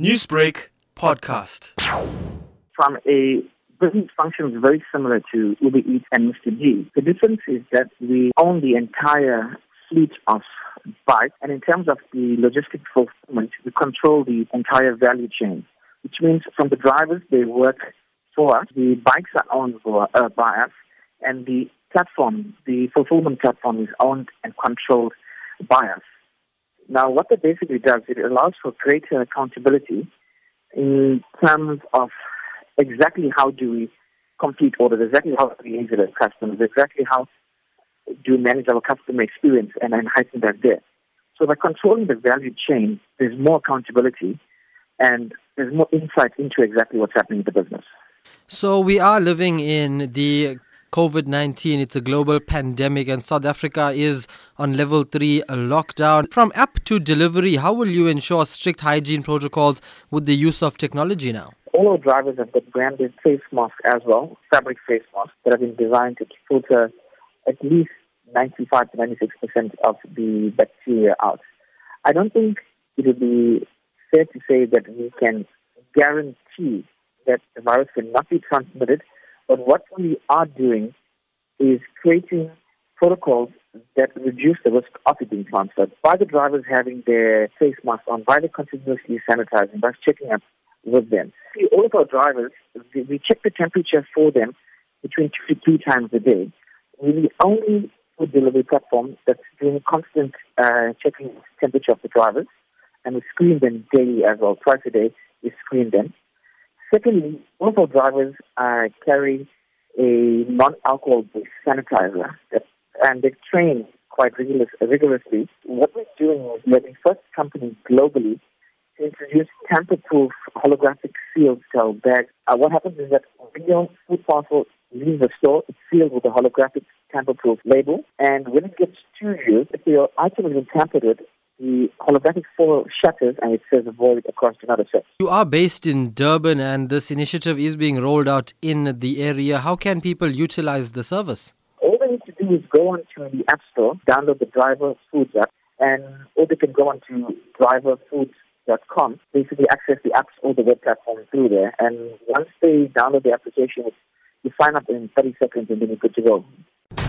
Newsbreak podcast. From a business functions very similar to Uber Eats and Mr. D. The difference is that we own the entire fleet of bikes, and in terms of the logistic fulfillment, we control the entire value chain, which means from the drivers, they work for us, the bikes are owned for, uh, by us, and the platform, the fulfillment platform is owned and controlled by us. Now, what that basically does, it allows for greater accountability in terms of exactly how do we complete orders, exactly how do we engage with customers, exactly how do we manage our customer experience and then heighten that there. So by controlling the value chain, there's more accountability and there's more insight into exactly what's happening in the business. So we are living in the COVID 19. It's a global pandemic, and South Africa is on level three lockdown. From app to delivery, how will you ensure strict hygiene protocols with the use of technology now? All our drivers have got branded face masks as well, fabric face masks that have been designed to filter at least 95 to 96% of the bacteria out. I don't think it would be fair to say that we can guarantee that the virus cannot be transmitted but what we are doing is creating protocols that reduce the risk of it being transferred by the drivers having their face masks on, by the continuously sanitizing, by checking up with them. See, all of our drivers, we check the temperature for them between two to three times a day. We're the only food delivery platform that's doing constant uh, checking temperature of the drivers, and we screen them daily as well. Twice a day, we screen them. Secondly, all our drivers uh, carry a non-alcohol-based sanitizer, and they train quite rigorous, rigorously. What we're doing is we're the first company globally to introduce tamper-proof holographic sealed cell bags. Uh, what happens is that when your food parcel leaves the store, it's sealed with a holographic tamper-proof label, and when it gets to you, if your item has been tampered with, the holographic foil shutters and it says void across another set. You are based in Durban and this initiative is being rolled out in the area. How can people utilize the service? All they need to do is go onto the App Store, download the Dryvar Foods app, and or they can go onto dryvarfoods.com, basically access the apps or the web platform through there. And once they download the application, you sign up in 30 seconds and then you're good to go.